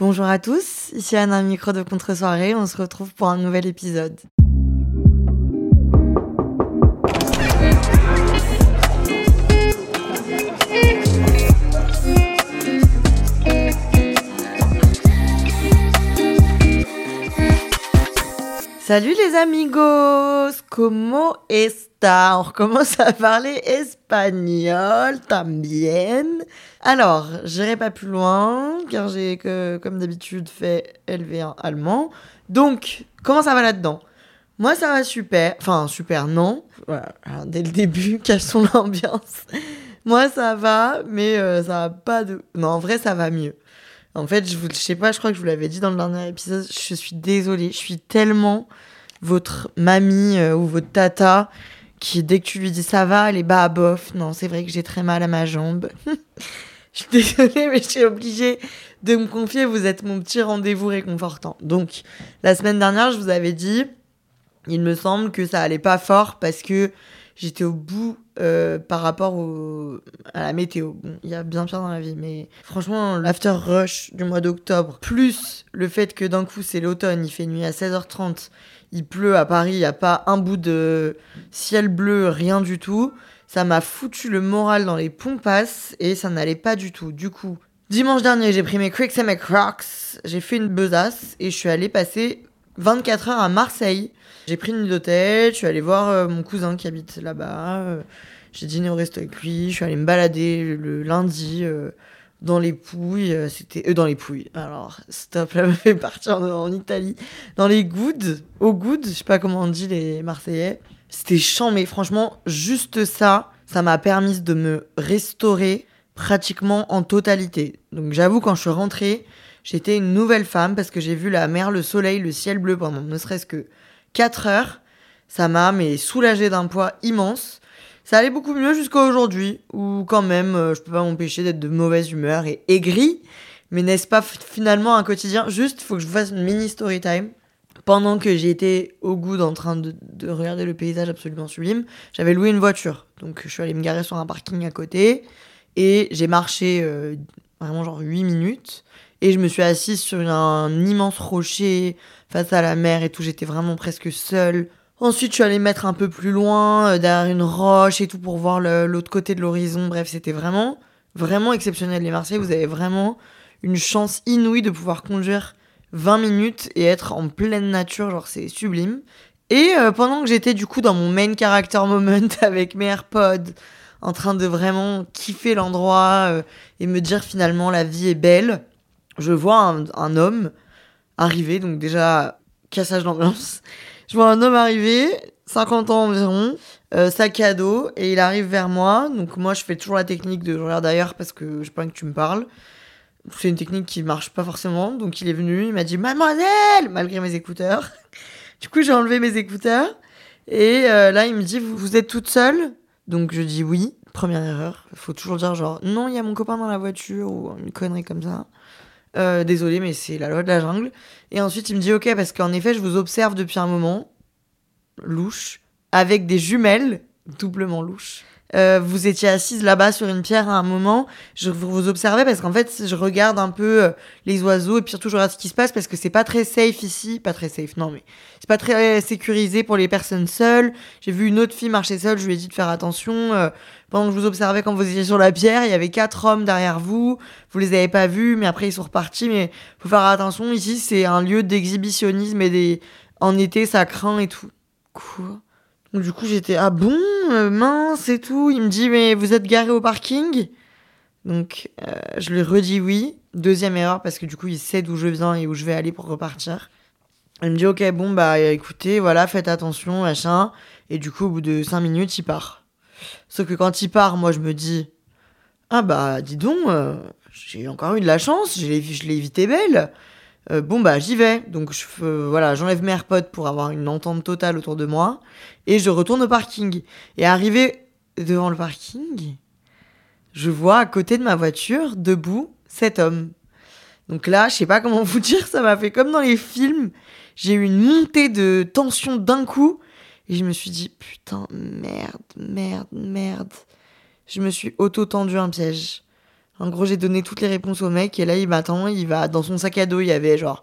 Bonjour à tous, ici Anna Micro de Contre-soirée. On se retrouve pour un nouvel épisode. Salut les amigos, como está? On recommence à parler espagnol también. Alors, j'irai pas plus loin car j'ai comme d'habitude fait LV1 allemand. Donc, comment ça va là-dedans? Moi ça va super, enfin super non. Dès le début, cachons l'ambiance? Moi ça va, mais euh, ça va pas de Non, en vrai ça va mieux. En fait, je, vous, je sais pas, je crois que je vous l'avais dit dans le dernier épisode, je suis désolée, je suis tellement votre mamie euh, ou votre tata qui, dès que tu lui dis ça va, elle est bas à bof. Non, c'est vrai que j'ai très mal à ma jambe. je suis désolée, mais je suis obligée de me confier, vous êtes mon petit rendez-vous réconfortant. Donc, la semaine dernière, je vous avais dit, il me semble que ça allait pas fort parce que j'étais au bout euh, par rapport au, à la météo. Bon, il y a bien pire dans la vie, mais franchement, l'after rush du mois d'octobre, plus le fait que d'un coup c'est l'automne, il fait nuit à 16h30, il pleut à Paris, il n'y a pas un bout de ciel bleu, rien du tout. Ça m'a foutu le moral dans les pompasses et ça n'allait pas du tout. Du coup, dimanche dernier, j'ai pris mes Cricks et mes Crocs, j'ai fait une besace et je suis allée passer 24 heures à Marseille. J'ai pris une nuit d'hôtel, je suis allée voir euh, mon cousin qui habite là-bas. euh, j'ai dîné au resto avec lui, je suis allée me balader le, lundi euh, dans les Pouilles. C'était euh, dans les Pouilles. Alors, stop, là me fait partir en, en Italie. Dans les Goudes, au Goudes, je sais pas comment on dit les Marseillais. C'était chiant, mais franchement, juste ça, ça m'a permis de me restaurer pratiquement en totalité. Donc j'avoue, quand je suis rentrée, j'étais une nouvelle femme parce que j'ai vu la mer, le soleil, le ciel bleu pendant ne serait-ce que 4 heures. Ça m'a mais soulagé d'un poids immense. Ça allait beaucoup mieux jusqu'à aujourd'hui, où quand même, euh, je peux pas m'empêcher d'être de mauvaise humeur et aigrie. Mais n'est-ce pas finalement un quotidien? Juste, faut que je vous fasse une mini story time. Pendant que j'étais au goût en train de, de regarder le paysage absolument sublime, j'avais loué une voiture. Donc je suis allée me garer sur un parking à côté et j'ai marché euh, vraiment genre 8 minutes. Et je me suis assise sur un immense rocher face à la mer et tout. J'étais vraiment presque seule. Ensuite, je suis allée mettre un peu plus loin, euh, derrière une roche et tout, pour voir l'autre côté de l'horizon. Bref, c'était vraiment, vraiment exceptionnel. Les Marseillais, vous avez vraiment une chance inouïe de pouvoir conduire 20 minutes et être en pleine nature. Genre, c'est sublime. Et euh, pendant que j'étais du coup dans mon main character moment avec mes AirPods, en train de vraiment kiffer l'endroit euh, et me dire finalement la vie est belle, je vois un, homme arriver, donc déjà cassage d'ambiance. Je vois un homme arriver, 50 ans environ, euh, sac à dos, et il arrive vers moi. Donc moi, je fais toujours la technique de je regarde ailleurs parce que j'ai pas que tu me parles. C'est une technique qui marche pas forcément. Donc il est venu, il m'a dit Mademoiselle Malgré mes écouteurs. Du coup, j'ai enlevé mes écouteurs. Et euh, là, il me dit vous, vous êtes toute seule? Donc je dis oui. Première erreur. Faut toujours dire genre non, il y a mon copain dans la voiture ou une connerie comme ça. Euh, désolé, mais c'est la loi de la jungle. Et ensuite, il me dit ok, parce qu'en effet, je vous observe depuis un moment, louche, avec des jumelles, doublement louche. Euh, vous étiez assise là-bas sur une pierre à un moment, je vous observais parce qu'en fait, je regarde un peu euh, les oiseaux et puis surtout je regarde ce qui se passe parce que c'est pas très safe ici, pas très safe, non mais c'est pas très sécurisé pour les personnes seules. J'ai vu une autre fille marcher seule, je lui ai dit de faire attention. euh, pendant que je vous observais quand vous étiez sur la pierre, il y avait quatre hommes derrière vous, vous les avez pas vus, mais après ils sont repartis. Mais faut faire attention, ici c'est un lieu d'exhibitionnisme et des... en été ça craint et tout. Quoi? Donc du coup j'étais ah bon euh, mince et tout. Il me dit mais vous êtes garé au parking? Donc euh, je lui redis oui. Deuxième erreur parce que du coup il sait d'où je viens et où je vais aller pour repartir. Il me dit ok bon bah écoutez voilà faites attention machin et du coup au bout de cinq minutes il part. Sauf que quand il part moi je me dis Ah bah dis donc, euh, j'ai encore eu de la chance, je l'ai évité belle. Euh, bon bah j'y vais. Donc fais- voilà, j'enlève mes AirPods pour avoir une entente totale autour de moi et je retourne au parking. Et arrivé devant le parking, je vois à côté de ma voiture debout cet homme. Donc là, je sais pas comment vous dire, ça m'a fait comme dans les films. J'ai eu une montée de tension d'un coup et je me suis dit putain merde, merde, merde. Je me suis auto-tendu un piège. En gros, j'ai donné toutes les réponses au mec et là, il m'attend. Il va dans son sac à dos. Il y avait genre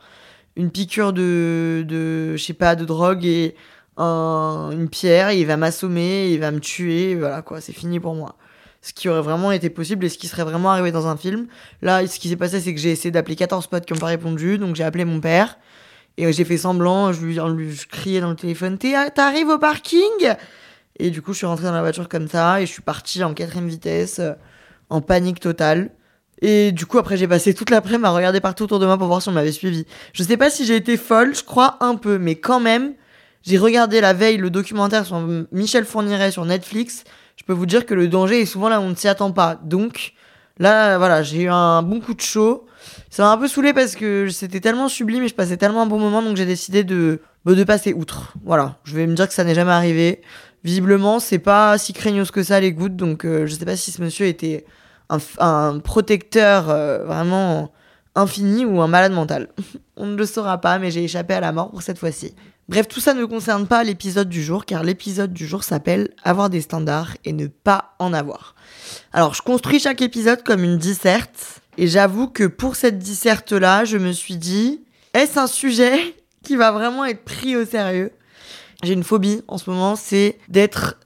une piqûre de, de je sais pas, de drogue et un- une pierre. et il va m'assommer, il va me tuer. Voilà quoi, c'est fini pour moi. Ce qui aurait vraiment été possible et ce qui serait vraiment arrivé dans un film. Là, ce qui s'est passé, c'est que j'ai essayé d'appeler 14 potes qui n'ont pas répondu. Donc j'ai appelé mon père et j'ai fait semblant. Je lui, lui- je criais dans le téléphone T'arrives au parking? Et du coup, je suis rentrée dans la voiture comme ça et je suis partie en quatrième vitesse, en panique totale. Et du coup, après, j'ai passé toute l'après-midi à regarder partout autour de moi pour voir si on m'avait suivi. Je sais pas si j'ai été folle, je crois un peu, mais quand même, j'ai regardé la veille le documentaire sur Michel Fourniret sur Netflix. Je peux vous dire que le danger est souvent là où on ne s'y attend pas. Donc, là, voilà, j'ai eu un bon coup de chaud. Ça m'a un peu saoulé parce que c'était tellement sublime et je passais tellement un bon moment, donc j'ai décidé de, bah, de passer outre. Voilà, je vais me dire que ça n'est jamais arrivé. Visiblement, c'est pas si craignos que ça les gouttes, donc euh, je sais pas si ce monsieur était un, protecteur euh, vraiment infini ou un malade mental. On ne le saura pas, mais j'ai échappé à la mort pour cette fois-ci. Bref, tout ça ne concerne pas l'épisode du jour, car l'épisode du jour s'appelle Avoir des standards et ne pas en avoir. Alors, je construis chaque épisode comme une disserte, et j'avoue que pour cette disserte-là, je me suis dit, est-ce un sujet qui va vraiment être pris au sérieux? J'ai une phobie en ce moment, c'est d'être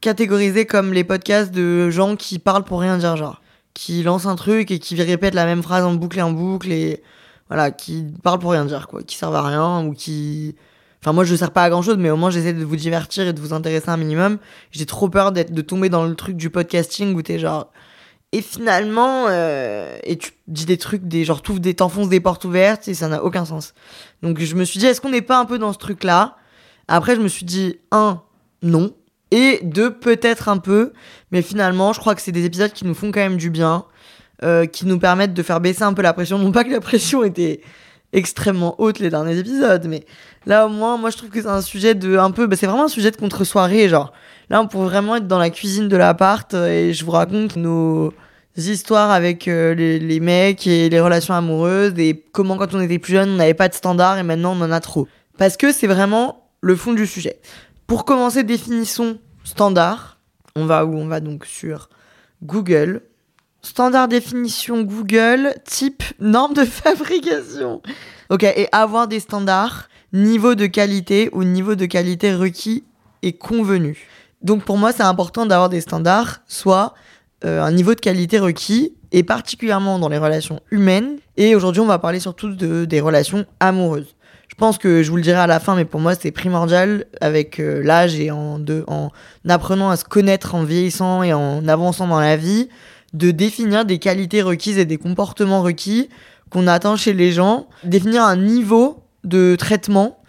catégorisé comme les podcasts de gens qui parlent pour rien dire, genre, qui lancent un truc et qui répètent la même phrase en boucle et en boucle, et voilà, qui parlent pour rien dire, quoi, qui servent à rien, ou qui... Enfin, moi, je sers pas à grand chose, mais au moins, j'essaie de vous divertir et de vous intéresser un minimum. J'ai trop peur d'être, de tomber dans le truc du podcasting où t'es genre. Et finalement, euh, et tu dis des trucs, des genre, t'ouvres des, t'enfonces des portes ouvertes et ça n'a aucun sens. Donc, je me suis dit, est-ce qu'on n'est pas un peu dans ce truc-là? Après, je me suis dit, un, non. Et deux, peut-être un peu. Mais finalement, je crois que c'est des épisodes qui nous font quand même du bien, euh, qui nous permettent de faire baisser un peu la pression. Non pas que la pression était extrêmement haute les derniers épisodes, mais là au moins, moi je trouve que c'est un sujet de un peu, bah, c'est vraiment un sujet de contre-soirée, genre. Là, on pourrait vraiment être dans la cuisine de l'appart euh, et je vous raconte nos histoires avec euh, les, les mecs et les relations amoureuses et comment quand on était plus jeune, on n'avait pas de standard et maintenant on en a trop. Parce que c'est vraiment le fond du sujet. Pour commencer, définissons standard. On va où On va donc sur Google. Standard définition Google, type norme de fabrication. Ok, et avoir des standards, niveau de qualité ou niveau de qualité requis et convenu. Donc pour moi, c'est important d'avoir des standards, soit euh, un niveau de qualité requis, et particulièrement dans les relations humaines. Et aujourd'hui, on va parler surtout de, des relations amoureuses. Je pense que je vous le dirai à la fin, mais pour moi, c'est primordial avec euh, l'âge et en, en apprenant à se connaître en vieillissant et en avançant dans la vie, de définir des qualités requises et des comportements requis qu'on attend chez les gens, définir un niveau de traitement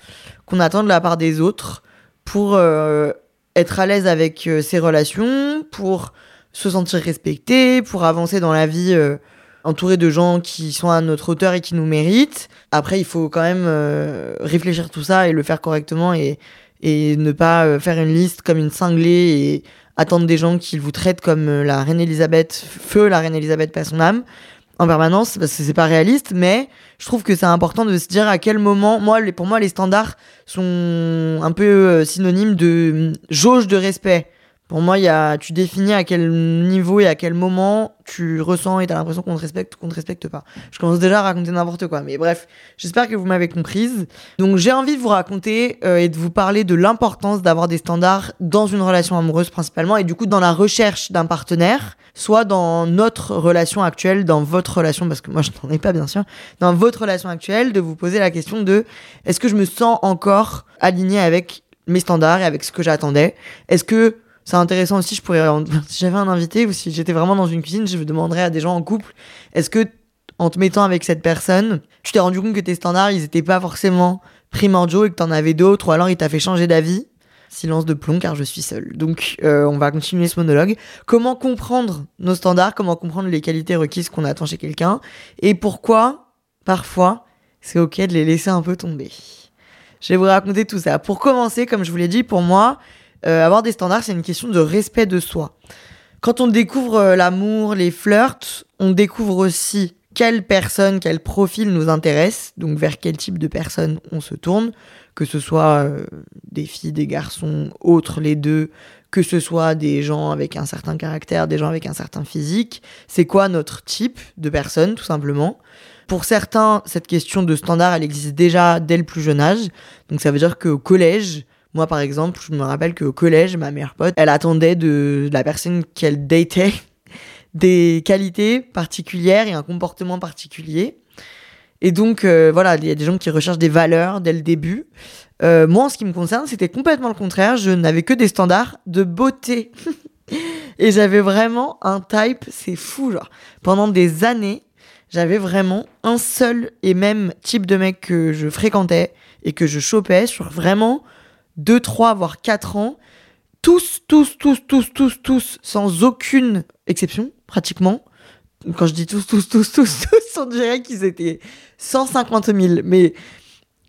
qu'on attend de la part des autres pour euh, être à l'aise avec euh, ses relations, pour se sentir respecté, pour avancer dans la vie entouré de gens qui sont à notre hauteur et qui nous méritent. Après, il faut quand même euh, réfléchir tout ça et le faire correctement et, et ne pas euh, faire une liste comme une cinglée et attendre des gens qui vous traitent comme euh, la reine Elisabeth, feu la reine Elisabeth, pas son âme, en permanence, parce que c'est pas réaliste, mais je trouve que c'est important de se dire à quel moment, moi, pour moi, les standards sont un peu euh, synonymes de hum, jauge de respect. Pour moi, y a, tu définis à quel niveau et à quel moment tu ressens et t'as l'impression qu'on te respecte ou qu'on te respecte pas. Je commence déjà à raconter n'importe quoi, mais bref, j'espère que vous m'avez comprise. Donc j'ai envie de vous raconter euh, et de vous parler de l'importance d'avoir des standards dans une relation amoureuse principalement et du coup dans la recherche d'un partenaire, soit dans notre relation actuelle, dans votre relation, parce que moi je n'en ai pas bien sûr, dans votre relation actuelle, de vous poser la question de est-ce que je me sens encore aligné avec mes standards et avec ce que j'attendais? Est-ce que c'est intéressant aussi, je pourrais, si j'avais un invité ou si j'étais vraiment dans une cuisine, je demanderais à des gens en couple, est-ce que en te mettant avec cette personne, tu t'es rendu compte que tes standards, ils étaient pas forcément primordiaux et que t'en avais d'autres, ou alors il t'a fait changer d'avis? Silence de plomb car je suis seule. Donc euh, on va continuer ce monologue. Comment comprendre nos standards, comment comprendre les qualités requises qu'on attend chez quelqu'un? Et pourquoi parfois c'est ok de les laisser un peu tomber? Je vais vous raconter tout ça. Pour commencer, comme je vous l'ai dit, pour moi, euh, avoir des standards, c'est une question de respect de soi. Quand on découvre euh, l'amour, les flirts, on découvre aussi quelle personne, quel profil nous intéresse, donc vers quel type de personne on se tourne, que ce soit euh, des filles, des garçons, autres les deux, que ce soit des gens avec un certain caractère, des gens avec un certain physique, c'est quoi notre type de personne tout simplement. Pour certains, cette question de standard, elle existe déjà dès le plus jeune âge. Donc ça veut dire qu'au collège, moi par exemple, je me rappelle qu'au collège, ma meilleure pote, elle attendait de la personne qu'elle datait des qualités particulières et un comportement particulier. Et donc, euh, voilà, il y a des gens qui recherchent des valeurs dès le début. Euh, moi, en ce qui me concerne, c'était complètement le contraire. Je n'avais que des standards de beauté. et j'avais vraiment un type, c'est fou, genre. Pendant des années, j'avais vraiment un seul et même type de mec que je fréquentais et que je chopais sur vraiment 2, 3, voire 4 ans. Tous, tous, tous, tous, tous, tous, sans aucune exception, pratiquement. Quand je dis tous, tous, tous, tous, tous, on dirait qu'ils étaient 150 000. Mais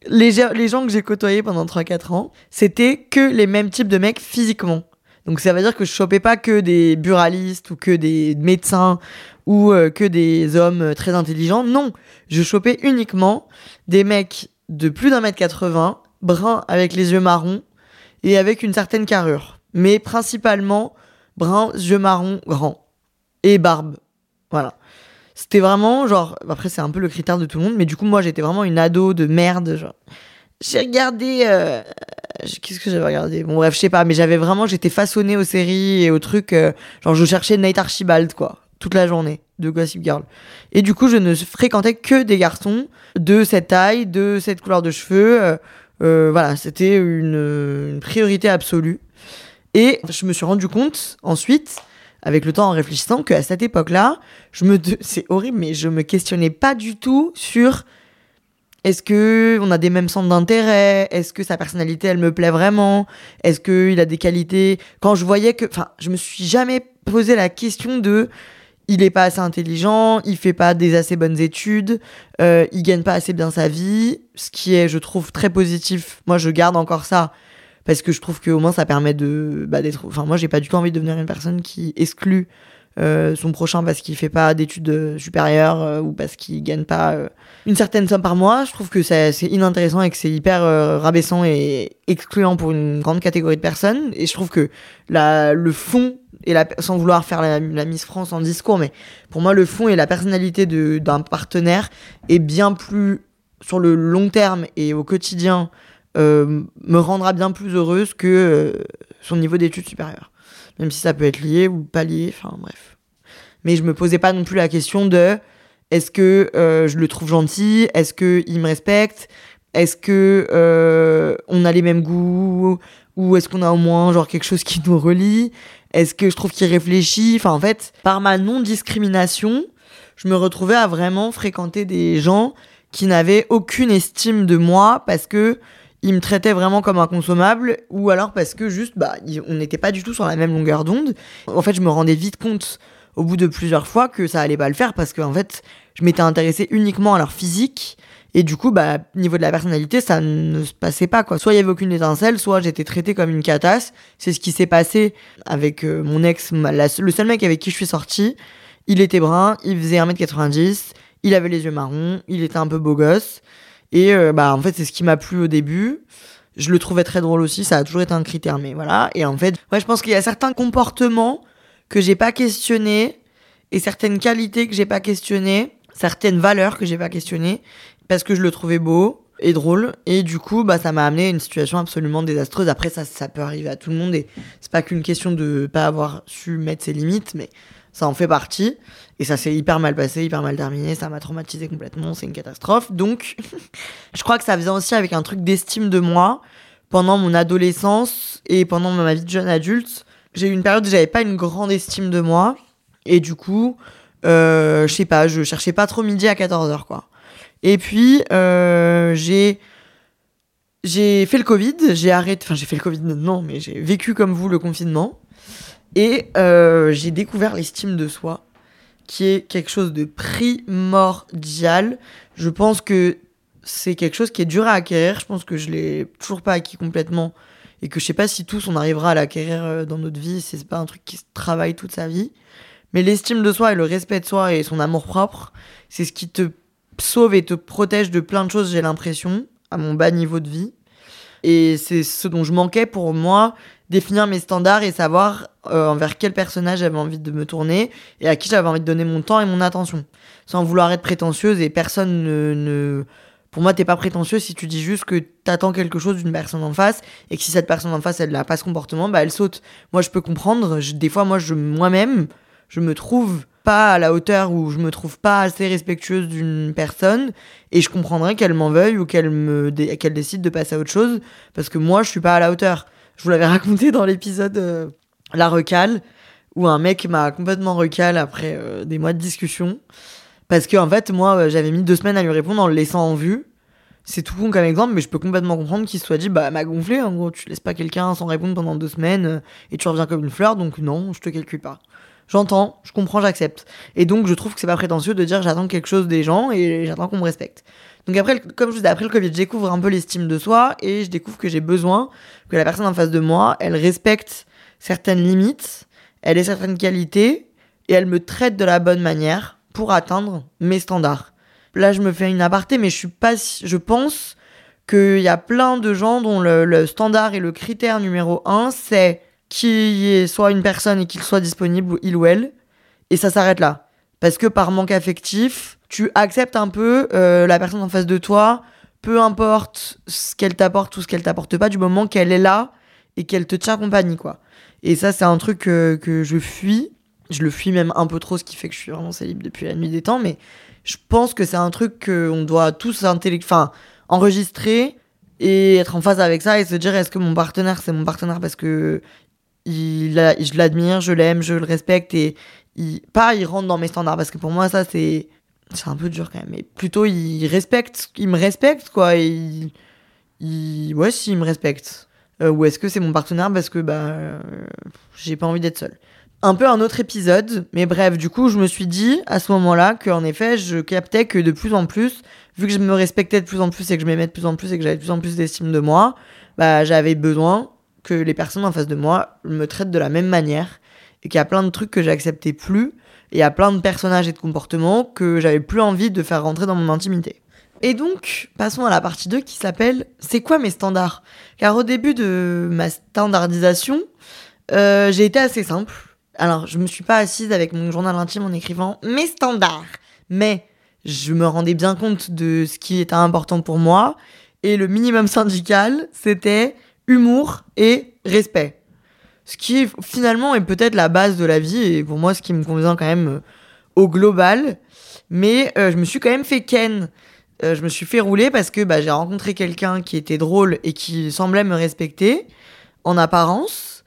les, les gens que j'ai côtoyés pendant 3-4 ans, c'était que les mêmes types de mecs physiquement. Donc ça veut dire que je chopais pas que des buralistes ou que des médecins ou euh, que des hommes euh, très intelligents. Non, je chopais uniquement des mecs de plus d'un mètre 80, bruns avec les yeux marrons et avec une certaine carrure. Mais principalement bruns, yeux marrons, grands et barbe. Voilà. C'était vraiment genre. Après, c'est un peu le critère de tout le monde, mais du coup, moi, j'étais vraiment une ado de merde. J'ai regardé. Euh, qu'est-ce que j'avais regardé? Bon, bref, je sais pas, mais j'avais vraiment. J'étais façonnée aux séries et aux trucs. Euh, genre, je cherchais Nate Archibald, quoi. Toute la journée de Gossip Girl. Et du coup, je ne fréquentais que des garçons de cette taille, de cette couleur de cheveux. Euh, voilà, c'était une, une priorité absolue. Et je me suis rendu compte ensuite avec le temps en réfléchissant qu'à cette époque-là, je me c'est horrible mais je me questionnais pas du tout sur est-ce que on a des mêmes centres d'intérêt? Est-ce que sa personnalité elle me plaît vraiment? Est-ce qu'il a des qualités? Quand je voyais que enfin, je me suis jamais posé la question de il est pas assez intelligent, il fait pas des assez bonnes études, euh, il gagne pas assez bien sa vie, ce qui est, je trouve, très positif. Moi, je garde encore ça parce que je trouve qu'au moins ça permet de bah, d'être enfin moi j'ai pas du tout envie de devenir une personne qui exclut euh, son prochain parce qu'il fait pas d'études euh, supérieures euh, ou parce qu'il gagne pas une certaine somme par mois je trouve que c'est inintéressant et que c'est hyper rabaissant et excluant pour une grande catégorie de personnes et je trouve que la le fond et la, sans vouloir faire la, la Miss France en discours mais pour moi le fond et la personnalité d'un partenaire est bien plus sur le long terme et au quotidien euh, me rendra bien plus heureuse que euh, son niveau d'études supérieures. Même si ça peut être lié ou pas lié, enfin bref. Mais je me posais pas non plus la question de est-ce que euh, je le trouve gentil, est-ce qu'il me respecte, est-ce que on a les mêmes goûts? Ou est-ce qu'on a au moins genre quelque chose qui nous relie, est-ce que je trouve qu'il réfléchit, enfin en fait, par ma non discrimination, je me retrouvais à vraiment fréquenter des gens qui n'avaient aucune estime de moi parce que il me traitait vraiment comme un consommable ou alors parce que juste bah on n'était pas du tout sur la même longueur d'onde. En fait, je me rendais vite compte au bout de plusieurs fois que ça allait pas le faire parce que en fait, je m'étais intéressée uniquement à leur physique et du coup bah niveau de la personnalité, ça ne se passait pas quoi. Soit il y avait aucune étincelle, soit j'étais traitée comme une catasse. C'est ce qui s'est passé avec euh, mon ex, le seul mec avec qui je suis sortie. Il était brun, il faisait 1m90, il avait les yeux marrons, il était un peu beau gosse. Et euh, bah en fait c'est ce qui m'a plu au début. Je le trouvais très drôle aussi, ça a toujours été un critère, mais voilà. Et en fait, ouais, je pense qu'il y a certains comportements que j'ai pas questionnés et certaines qualités que j'ai pas questionnées, certaines valeurs que j'ai pas questionnées parce que je le trouvais beau et drôle et du coup bah ça m'a amené à une situation absolument désastreuse après ça ça peut arriver à tout le monde et c'est pas qu'une question de pas avoir su mettre ses limites mais ça en fait partie et ça s'est hyper mal passé, hyper mal terminé, ça m'a traumatisé complètement, c'est une catastrophe. Donc, je crois que ça faisait aussi avec un truc d'estime de moi pendant mon adolescence et pendant ma vie de jeune adulte. J'ai eu une période où j'avais pas une grande estime de moi et du coup, euh, je sais pas, je cherchais pas trop midi à 14h quoi. Et puis, euh, j'ai j'ai fait le Covid, j'ai arrêté, enfin j'ai fait le Covid, non, mais j'ai vécu comme vous le confinement. Et euh, j'ai découvert l'estime de soi, qui est quelque chose de primordial. Je pense que c'est quelque chose qui est dur à acquérir. Je pense que je l'ai toujours pas acquis complètement. Et que je sais pas si tous on arrivera à l'acquérir euh, dans notre vie. C'est pas un truc qui se travaille toute sa vie. Mais l'estime de soi et le respect de soi et son amour propre, c'est ce qui te sauve et te protège de plein de choses, j'ai l'impression, à mon bas niveau de vie. Et c'est ce dont je manquais pour moi, définir mes standards et savoir euh, envers quel personnage j'avais envie de me tourner et à qui j'avais envie de donner mon temps et mon attention. Sans vouloir être prétentieuse et personne ne... ne... Pour moi, t'es pas prétentieux si tu dis juste que t'attends quelque chose d'une personne en face et que si cette personne en face, elle n'a pas ce comportement, bah elle saute. Moi, je peux comprendre. des fois, moi, je moi-même, je me trouve pas à la hauteur ou je me trouve pas assez respectueuse d'une personne et je comprendrais qu'elle m'en veuille ou qu'elle me qu'elle décide de passer à autre chose parce que moi je suis pas à la hauteur. Je vous l'avais raconté dans l'épisode euh, La recale, où un mec m'a complètement recalé après euh, des mois de discussion. Parce que, en fait, moi, euh, j'avais mis deux semaines à lui répondre en le laissant en vue. C'est tout con comme exemple, mais je peux complètement comprendre qu'il soit dit, bah, m'a gonflé, en gros, tu laisses pas quelqu'un sans répondre pendant deux semaines et tu reviens comme une fleur, donc non, je te calcule pas. J'entends, je comprends, j'accepte. Et donc, je trouve que c'est pas prétentieux de dire j'attends quelque chose des gens et j'attends qu'on me respecte. Donc après, comme je vous après le Covid, je découvre un peu l'estime de soi et je découvre que j'ai besoin que la personne en face de moi, elle respecte certaines limites, elle ait certaines qualités et elle me traite de la bonne manière pour atteindre mes standards. Là, je me fais une aparté, mais je suis pas, je pense qu'il y a plein de gens dont le, standard et le critère numéro un, c'est qu'il soit une personne et qu'il soit disponible, il ou elle, et ça s'arrête là. Parce que par manque affectif, tu acceptes un peu euh, la personne en face de toi, peu importe ce qu'elle t'apporte ou ce qu'elle t'apporte pas, du moment qu'elle est là et qu'elle te tient compagnie, quoi. Et ça, c'est un truc que, que, je fuis. Je le fuis même un peu trop, ce qui fait que je suis vraiment célib depuis la nuit des temps, mais je pense que c'est un truc qu'on doit tous enfin, enregistrer et être en phase avec ça et se dire est-ce que mon partenaire, c'est mon partenaire parce que il je l'admire, je l'aime, je le respecte et il, pas il rentre dans mes standards parce que pour moi ça c'est c'est un peu dur quand même. Mais plutôt il respecte il me respecte quoi il, il ouais si il me respecte. Euh, ou est-ce que c'est mon partenaire parce que bah euh, j'ai pas envie d'être seule. Un peu un autre épisode mais bref du coup je me suis dit à ce moment-là que en effet je captais que de plus en plus vu que je me respectais de plus en plus et que je m'aimais de plus en plus et que j'avais de plus en plus d'estime de moi bah j'avais besoin que les personnes en face de moi me traitent de la même manière et qu'il y a plein de trucs que j'acceptais plus et il y a plein de personnages et de comportements que j'avais plus envie de faire rentrer dans mon intimité. Et donc, passons à la partie 2 qui s'appelle C'est quoi mes standards? Car au début de ma standardisation, euh, j'ai été assez simple. Alors, je me suis pas assise avec mon journal intime en écrivant mes standards, mais je me rendais bien compte de ce qui était important pour moi. Et le minimum syndical, c'était humour et respect. Ce qui finalement est peut-être la base de la vie et pour moi ce qui me convient quand même euh, au global. Mais euh, je me suis quand même fait ken. Euh, je me suis fait rouler parce que bah, j'ai rencontré quelqu'un qui était drôle et qui semblait me respecter en apparence.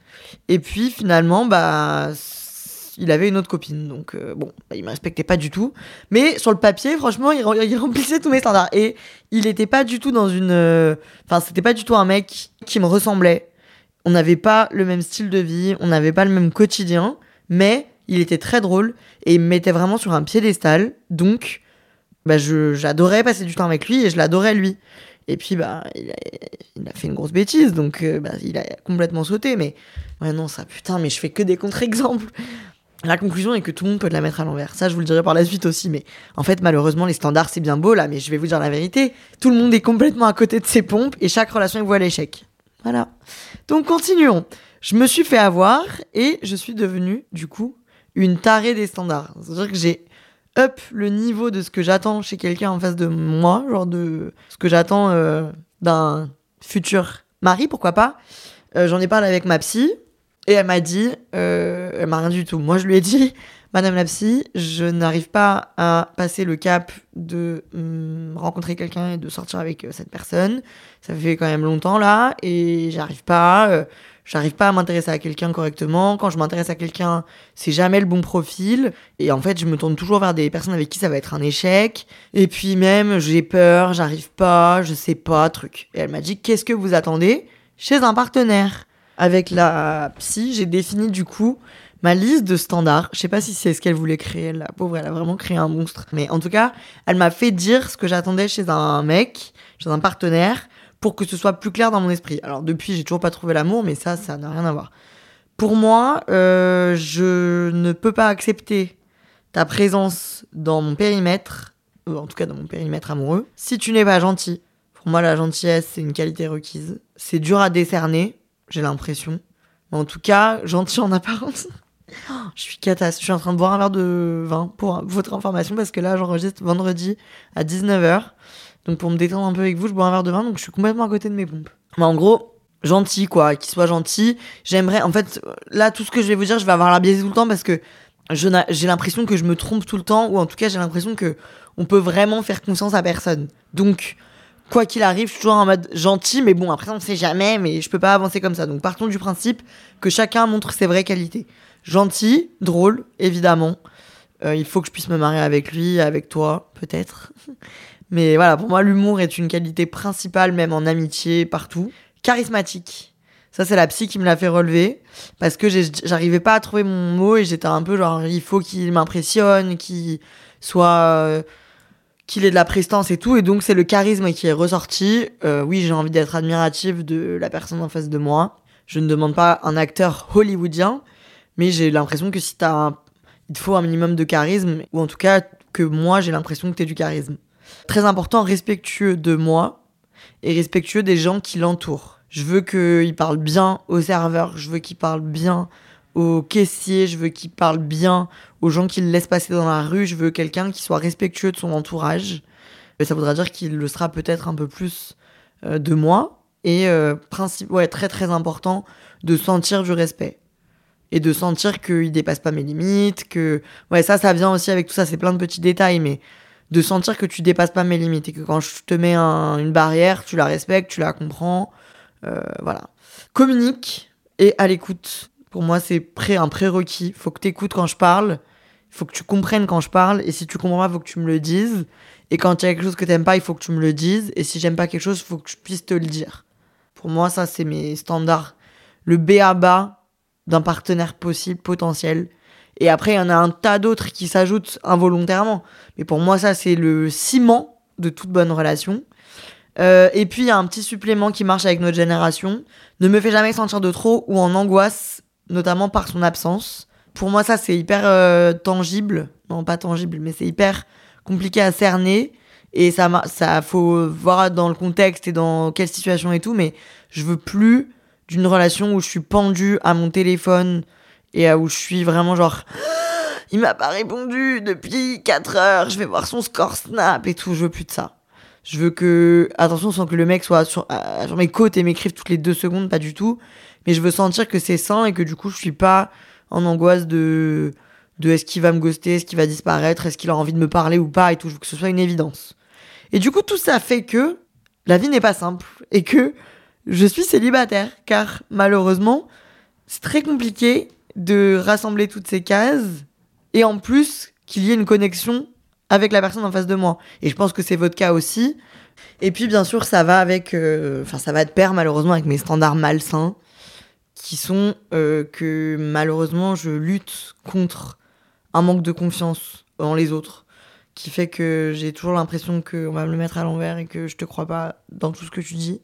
Et puis finalement, bah, il avait une autre copine. Donc, euh, bon, bah, il me respectait pas du tout. Mais sur le papier, franchement, il, remplissait tous mes standards. Et il était pas du tout dans une. Euh, enfin, c'était pas du tout un mec qui me ressemblait. On n'avait pas le même style de vie, on n'avait pas le même quotidien. Mais il était très drôle et il me mettait vraiment sur un piédestal. Donc, bah, j'adorais passer du temps avec lui et je l'adorais lui. Et puis, bah, il a, fait une grosse bêtise, donc euh, bah, il a complètement sauté. Mais ouais, non, ça, putain, mais je fais que des contre-exemples. La conclusion est que tout le monde peut la mettre à l'envers. Ça, je vous le dirai par la suite aussi. Mais en fait, malheureusement, les standards, c'est bien beau là, mais je vais vous dire la vérité. Tout le monde est complètement à côté de ses pompes et chaque relation est vouée à l'échec. Voilà. Donc, continuons. Je me suis fait avoir et je suis devenue, du coup, une tarée des standards. C'est-à-dire que j'ai up le niveau de ce que j'attends chez quelqu'un en face de moi, genre de ce que j'attends euh, d'un futur mari, pourquoi pas. Euh, j'en ai parlé avec ma psy et elle m'a dit, euh, elle m'a rien du tout. Moi, je lui ai dit, Madame la psy, je n'arrive pas à passer le cap de hum, rencontrer quelqu'un et de sortir avec euh, cette personne. Ça fait quand même longtemps là et j'arrive pas. Euh, J'arrive pas à m'intéresser à quelqu'un correctement. Quand je m'intéresse à quelqu'un, c'est jamais le bon profil. Et en fait, je me tourne toujours vers des personnes avec qui ça va être un échec. Et puis même, j'ai peur, j'arrive pas, je sais pas, truc. Et elle m'a dit, qu'est-ce que vous attendez chez un partenaire? Avec la psy, j'ai défini du coup ma liste de standards. Je sais pas si c'est ce qu'elle voulait créer. La pauvre, elle a vraiment créé un monstre. Mais en tout cas, elle m'a fait dire ce que j'attendais chez un mec, chez un partenaire pour que ce soit plus clair dans mon esprit. Alors depuis, j'ai toujours pas trouvé l'amour, mais ça, ça n'a rien à voir. Pour moi, euh, je ne peux pas accepter ta présence dans mon périmètre, ou en tout cas dans mon périmètre amoureux, si tu n'es pas gentil. Pour moi, la gentillesse, c'est une qualité requise. C'est dur à décerner, j'ai l'impression. Mais en tout cas, gentil en apparence. je suis catastrophe. Je suis en train de boire un verre de vin pour votre information parce que là, j'enregistre vendredi à 19h. Donc pour me détendre un peu avec vous, je bois un verre de vin, donc je suis complètement à côté de mes pompes. Mais en gros, gentil quoi, qu'il soit gentil. J'aimerais, en fait, là tout ce que je vais vous dire, je vais avoir la biaisé tout le temps parce que j'ai l'impression que je me trompe tout le temps, ou en tout cas j'ai l'impression que on peut vraiment faire confiance à personne. Donc quoi qu'il arrive, je suis toujours en mode gentil, mais bon après on ne sait jamais, mais je peux pas avancer comme ça. Donc partons du principe que chacun montre ses vraies qualités. Gentil, drôle, évidemment. Euh, il faut que je puisse me marier avec lui, avec toi, peut-être. Mais voilà, pour moi, l'humour est une qualité principale, même en amitié, partout. Charismatique. Ça, c'est la psy qui me l'a fait relever. Parce que j'arrivais pas à trouver mon mot et j'étais un peu genre, il faut qu'il m'impressionne, qu'il soit. Euh, qu'il ait de la prestance et tout. Et donc, c'est le charisme qui est ressorti. Euh, oui, j'ai envie d'être admirative de la personne en face de moi. Je ne demande pas un acteur hollywoodien, mais j'ai l'impression que si t'as un... Il te faut un minimum de charisme, ou en tout cas que moi, j'ai l'impression que t'es du charisme. Très important, respectueux de moi et respectueux des gens qui l'entourent. Je veux qu'il parle bien au serveur, je veux qu'il parle bien au caissier, je veux qu'il parle bien aux gens qui le laissent passer dans la rue, je veux quelqu'un qui soit respectueux de son entourage. Et ça voudra dire qu'il le sera peut-être un peu plus euh, de moi. Et euh, ouais, très très important de sentir du respect. Et de sentir qu'il dépasse pas mes limites, que... Ouais, ça, ça vient aussi avec tout ça, c'est plein de petits détails, mais de sentir que tu dépasses pas mes limites et que quand je te mets une barrière, tu la respectes, tu la comprends. Euh, voilà. Communique et à l'écoute. Pour moi, c'est un prérequis. Faut que tu écoutes quand je parle. Faut que tu comprennes quand je parle. Et si tu comprends pas, faut que tu me le dises. Et quand il y a quelque chose que t'aimes pas, il faut que tu me le dises. Et si j'aime pas quelque chose, faut que je puisse te le dire. Pour moi, ça, c'est mes standards. Le B à bas d'un partenaire possible, potentiel. Et après, il y en a un tas d'autres qui s'ajoutent involontairement. Mais pour moi, ça, c'est le ciment de toute bonne relation. Euh, et puis, il y a un petit supplément qui marche avec notre génération. Ne me fait jamais sentir de trop ou en angoisse, notamment par son absence. Pour moi, ça, c'est hyper euh, tangible. Non, pas tangible, mais c'est hyper compliqué à cerner. Et ça, ça faut voir dans le contexte et dans quelle situation et tout. Mais je veux plus d'une relation où je suis pendue à mon téléphone et où je suis vraiment genre il m'a pas répondu depuis 4 heures, je vais voir son score snap et tout, je veux plus de ça. Je veux que attention sans que le mec soit sur, euh, sur mes côtes et m'écrive toutes les deux secondes, pas du tout, mais je veux sentir que c'est sain et que du coup je suis pas en angoisse de de est-ce qu'il va me ghoster, est-ce qu'il va disparaître, est-ce qu'il a envie de me parler ou pas et tout, je veux que ce soit une évidence. Et du coup tout ça fait que la vie n'est pas simple et que je suis célibataire car malheureusement c'est très compliqué de rassembler toutes ces cases et en plus qu'il y ait une connexion avec la personne en face de moi. Et je pense que c'est votre cas aussi. Et puis bien sûr, ça va avec, euh, enfin ça va de pair malheureusement avec mes standards malsains, qui sont euh, que malheureusement je lutte contre un manque de confiance en les autres, qui fait que j'ai toujours l'impression qu'on va me le mettre à l'envers et que je te crois pas dans tout ce que tu dis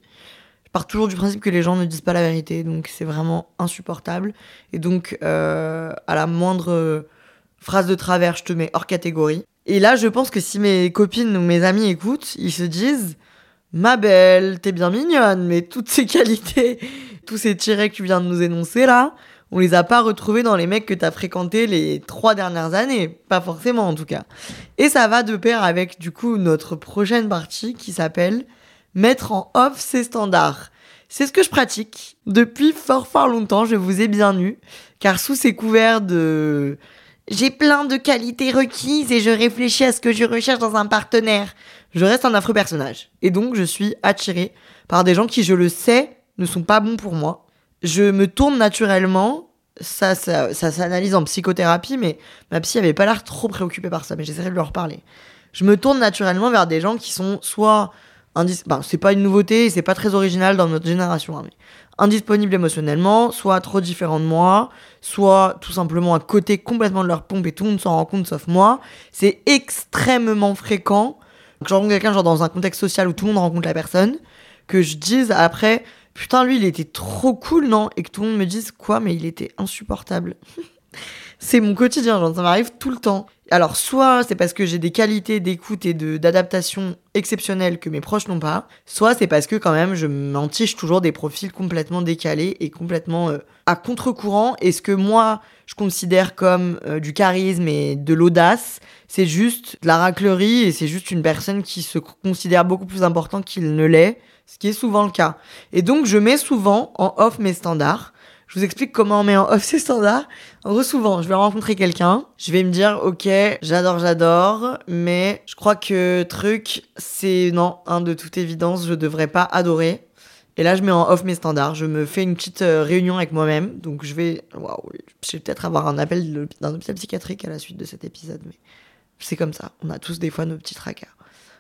pars toujours du principe que les gens ne disent pas la vérité, donc c'est vraiment insupportable. Et donc, euh, à la moindre euh, phrase de travers, je te mets hors catégorie. Et là, je pense que si mes copines ou mes amis écoutent, ils se disent Ma belle, t'es bien mignonne, mais toutes ces qualités, tous ces tirets que tu viens de nous énoncer là, on les a pas retrouvés dans les mecs que t'as fréquentés les trois dernières années. Pas forcément en tout cas. Et ça va de pair avec du coup notre prochaine partie qui s'appelle mettre en off ses standards. C'est ce que je pratique depuis fort fort longtemps, je vous ai bien eu, car sous ces couverts de j'ai plein de qualités requises et je réfléchis à ce que je recherche dans un partenaire, je reste un affreux personnage. Et donc je suis attirée par des gens qui, je le sais, ne sont pas bons pour moi. je me tourne naturellement. Ça, ça, ça s'analyse en psychothérapie, mais ma psy avait pas l'air trop préoccupée par ça, mais j'essaierai de lui en reparler. Je me tourne naturellement vers des gens qui sont soit indis... ben, c'est pas une nouveauté, c'est pas très original dans notre génération, hein, mais indisponibles émotionnellement, soit trop différents de moi, soit tout simplement à côté complètement de leur pompe et tout le monde s'en rend compte sauf moi. C'est extrêmement fréquent que je rencontre quelqu'un genre dans un contexte social où tout le monde rencontre la personne, que je dise après putain lui il était trop cool non? Et que tout le monde me dise quoi mais il était insupportable. c'est mon quotidien, genre ça m'arrive tout le temps. Alors, soit c'est parce que j'ai des qualités d'écoute et d'adaptation exceptionnelles que mes proches n'ont pas, soit c'est parce que quand même je m'entiche toujours des profils complètement décalés et complètement euh, à contre-courant. Et ce que moi je considère comme euh, du charisme et de l'audace, c'est juste de la raclerie et c'est juste une personne qui se considère beaucoup plus important qu'il ne l'est, ce qui est souvent le cas. Et donc je mets souvent en off mes standards je vous explique comment on met en off ces standards. En gros, souvent, je vais rencontrer quelqu'un, je vais me dire, ok, j'adore, j'adore, mais je crois que truc, c'est non, hein, de toute évidence, je devrais pas adorer. Et là, je mets en off mes standards. Je me fais une petite euh, réunion avec moi-même. Donc, je vais, waouh, je vais peut-être avoir un appel d'un hôpital psychiatrique à la suite de cet épisode, mais c'est comme ça. On a tous des fois nos petits tracas.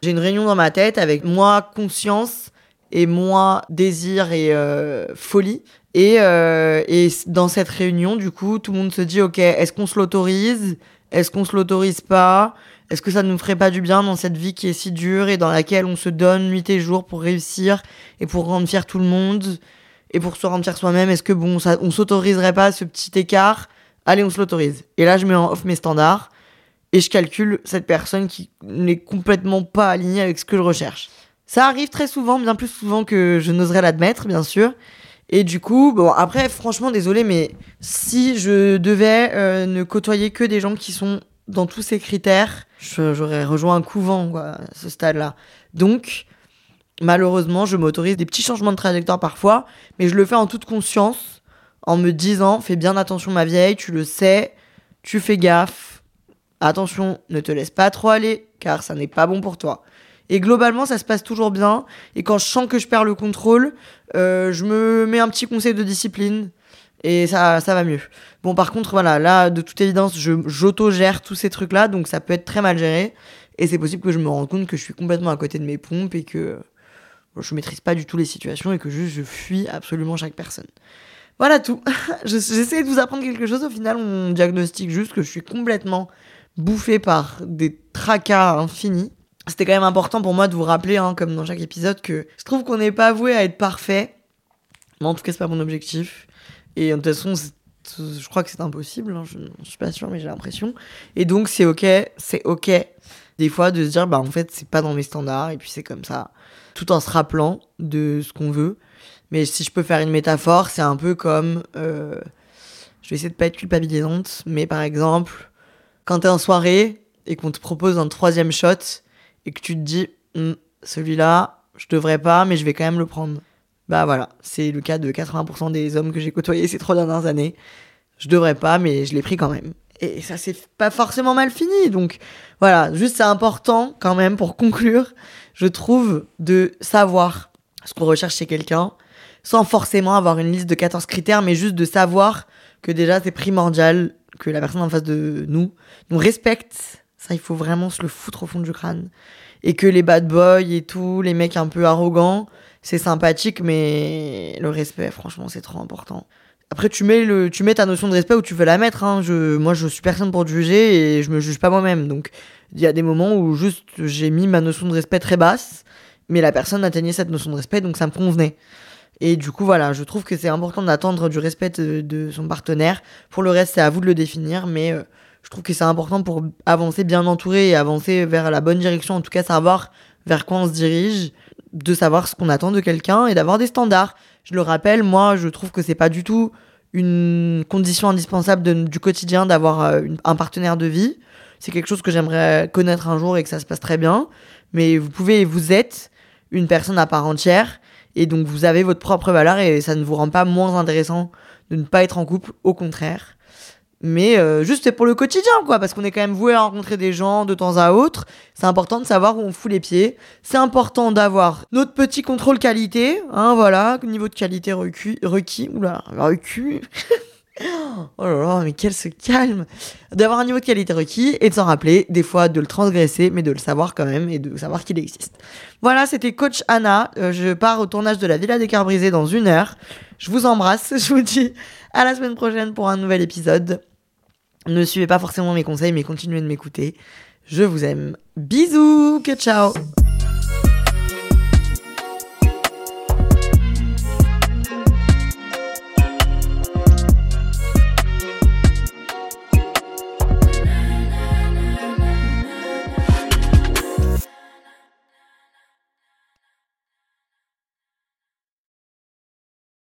J'ai une réunion dans ma tête avec moi conscience et moi désir et euh, folie et, euh, et dans cette réunion, du coup, tout le monde se dit, OK, est-ce qu'on se l'autorise? Est-ce qu'on se l'autorise pas? Est-ce que ça ne nous ferait pas du bien dans cette vie qui est si dure et dans laquelle on se donne nuit et jour pour réussir et pour rendre fier tout le monde et pour se rendre fier soi-même? Est-ce que bon, on s'autoriserait pas ce petit écart? Allez, on se l'autorise. Et là, je mets en off mes standards et je calcule cette personne qui n'est complètement pas alignée avec ce que je recherche. Ça arrive très souvent, bien plus souvent que je n'oserais l'admettre, bien sûr. Et du coup, bon, après, franchement, désolé, mais si je devais euh, ne côtoyer que des gens qui sont dans tous ces critères, j'aurais rejoint un couvent, quoi, à ce stade-là. Donc, malheureusement, je m'autorise des petits changements de trajectoire parfois, mais je le fais en toute conscience, en me disant, fais bien attention, ma vieille, tu le sais, tu fais gaffe. Attention, ne te laisse pas trop aller, car ça n'est pas bon pour toi. Et globalement, ça se passe toujours bien. Et quand je sens que je perds le contrôle, euh, je me mets un petit conseil de discipline. Et ça, ça va mieux. Bon, par contre, voilà, là, de toute évidence, j'auto-gère tous ces trucs-là. Donc ça peut être très mal géré. Et c'est possible que je me rende compte que je suis complètement à côté de mes pompes et que je maîtrise pas du tout les situations et que juste je fuis absolument chaque personne. Voilà tout. J'essaie de vous apprendre quelque chose. Au final, on diagnostique juste que je suis complètement bouffé par des tracas infinis c'était quand même important pour moi de vous rappeler, hein, comme dans chaque épisode, que je trouve qu'on n'est pas voué à être parfait. Mais en tout cas, c'est pas mon objectif. Et de toute façon, je crois que c'est impossible. Hein, je, je, suis pas sûre, mais j'ai l'impression. Et donc, c'est ok, c'est ok. Des fois, de se dire, bah en fait, c'est pas dans mes standards, et puis c'est comme ça. Tout en se rappelant de ce qu'on veut. Mais si je peux faire une métaphore, c'est un peu comme. Euh, je vais essayer de pas être culpabilisante, mais par exemple, quand t'es en soirée et qu'on te propose un troisième shot, et que tu te dis, hm, celui-là, je devrais pas, mais je vais quand même le prendre. Bah voilà, c'est le cas de 80% des hommes que j'ai côtoyés ces trois dernières années. Je devrais pas, mais je l'ai pris quand même. Et ça s'est pas forcément mal fini. Donc voilà, juste c'est important quand même pour conclure, je trouve, de savoir ce qu'on recherche chez quelqu'un, sans forcément avoir une liste de 14 critères, mais juste de savoir que déjà c'est primordial que la personne en face de nous nous respecte ça, il faut vraiment se le foutre au fond du crâne. Et que les bad boys et tout, les mecs un peu arrogants, c'est sympathique, mais le respect, franchement, c'est trop important. Après, tu mets, le, tu mets ta notion de respect où tu veux la mettre. Hein. Je, moi, je suis personne pour te juger et je me juge pas moi-même. Donc, il y a des moments où juste j'ai mis ma notion de respect très basse, mais la personne atteignait cette notion de respect, donc ça me convenait. Et du coup, voilà, je trouve que c'est important d'attendre du respect de, son partenaire. Pour le reste, c'est à vous de le définir, mais euh, je trouve que c'est important pour avancer bien entouré et avancer vers la bonne direction, en tout cas savoir vers quoi on se dirige, de savoir ce qu'on attend de quelqu'un et d'avoir des standards. Je le rappelle, moi, je trouve que c'est pas du tout une condition indispensable du quotidien d'avoir euh, un partenaire de vie. C'est quelque chose que j'aimerais connaître un jour et que ça se passe très bien. Mais vous pouvez, vous êtes une personne à part entière et donc vous avez votre propre valeur et ça ne vous rend pas moins intéressant de ne pas être en couple, au contraire. Mais euh, juste pour le quotidien, quoi, parce qu'on est quand même voué à rencontrer des gens de temps à autre. C'est important de savoir où on fout les pieds. C'est important d'avoir notre petit contrôle qualité, hein, voilà, niveau de qualité requis, requis, oula, requis. Oh là là, mais quel se calme D'avoir un niveau de qualité requis et de s'en rappeler, des fois de le transgresser, mais de le savoir quand même et de savoir qu'il existe. Voilà, c'était Coach Anna. Euh, je pars au tournage de la Villa des Cœurs Brisés dans une heure. Je vous embrasse, je vous dis à la semaine prochaine pour un nouvel épisode. Ne suivez pas forcément mes conseils, mais continuez de m'écouter. Je vous aime. Bisous, que ciao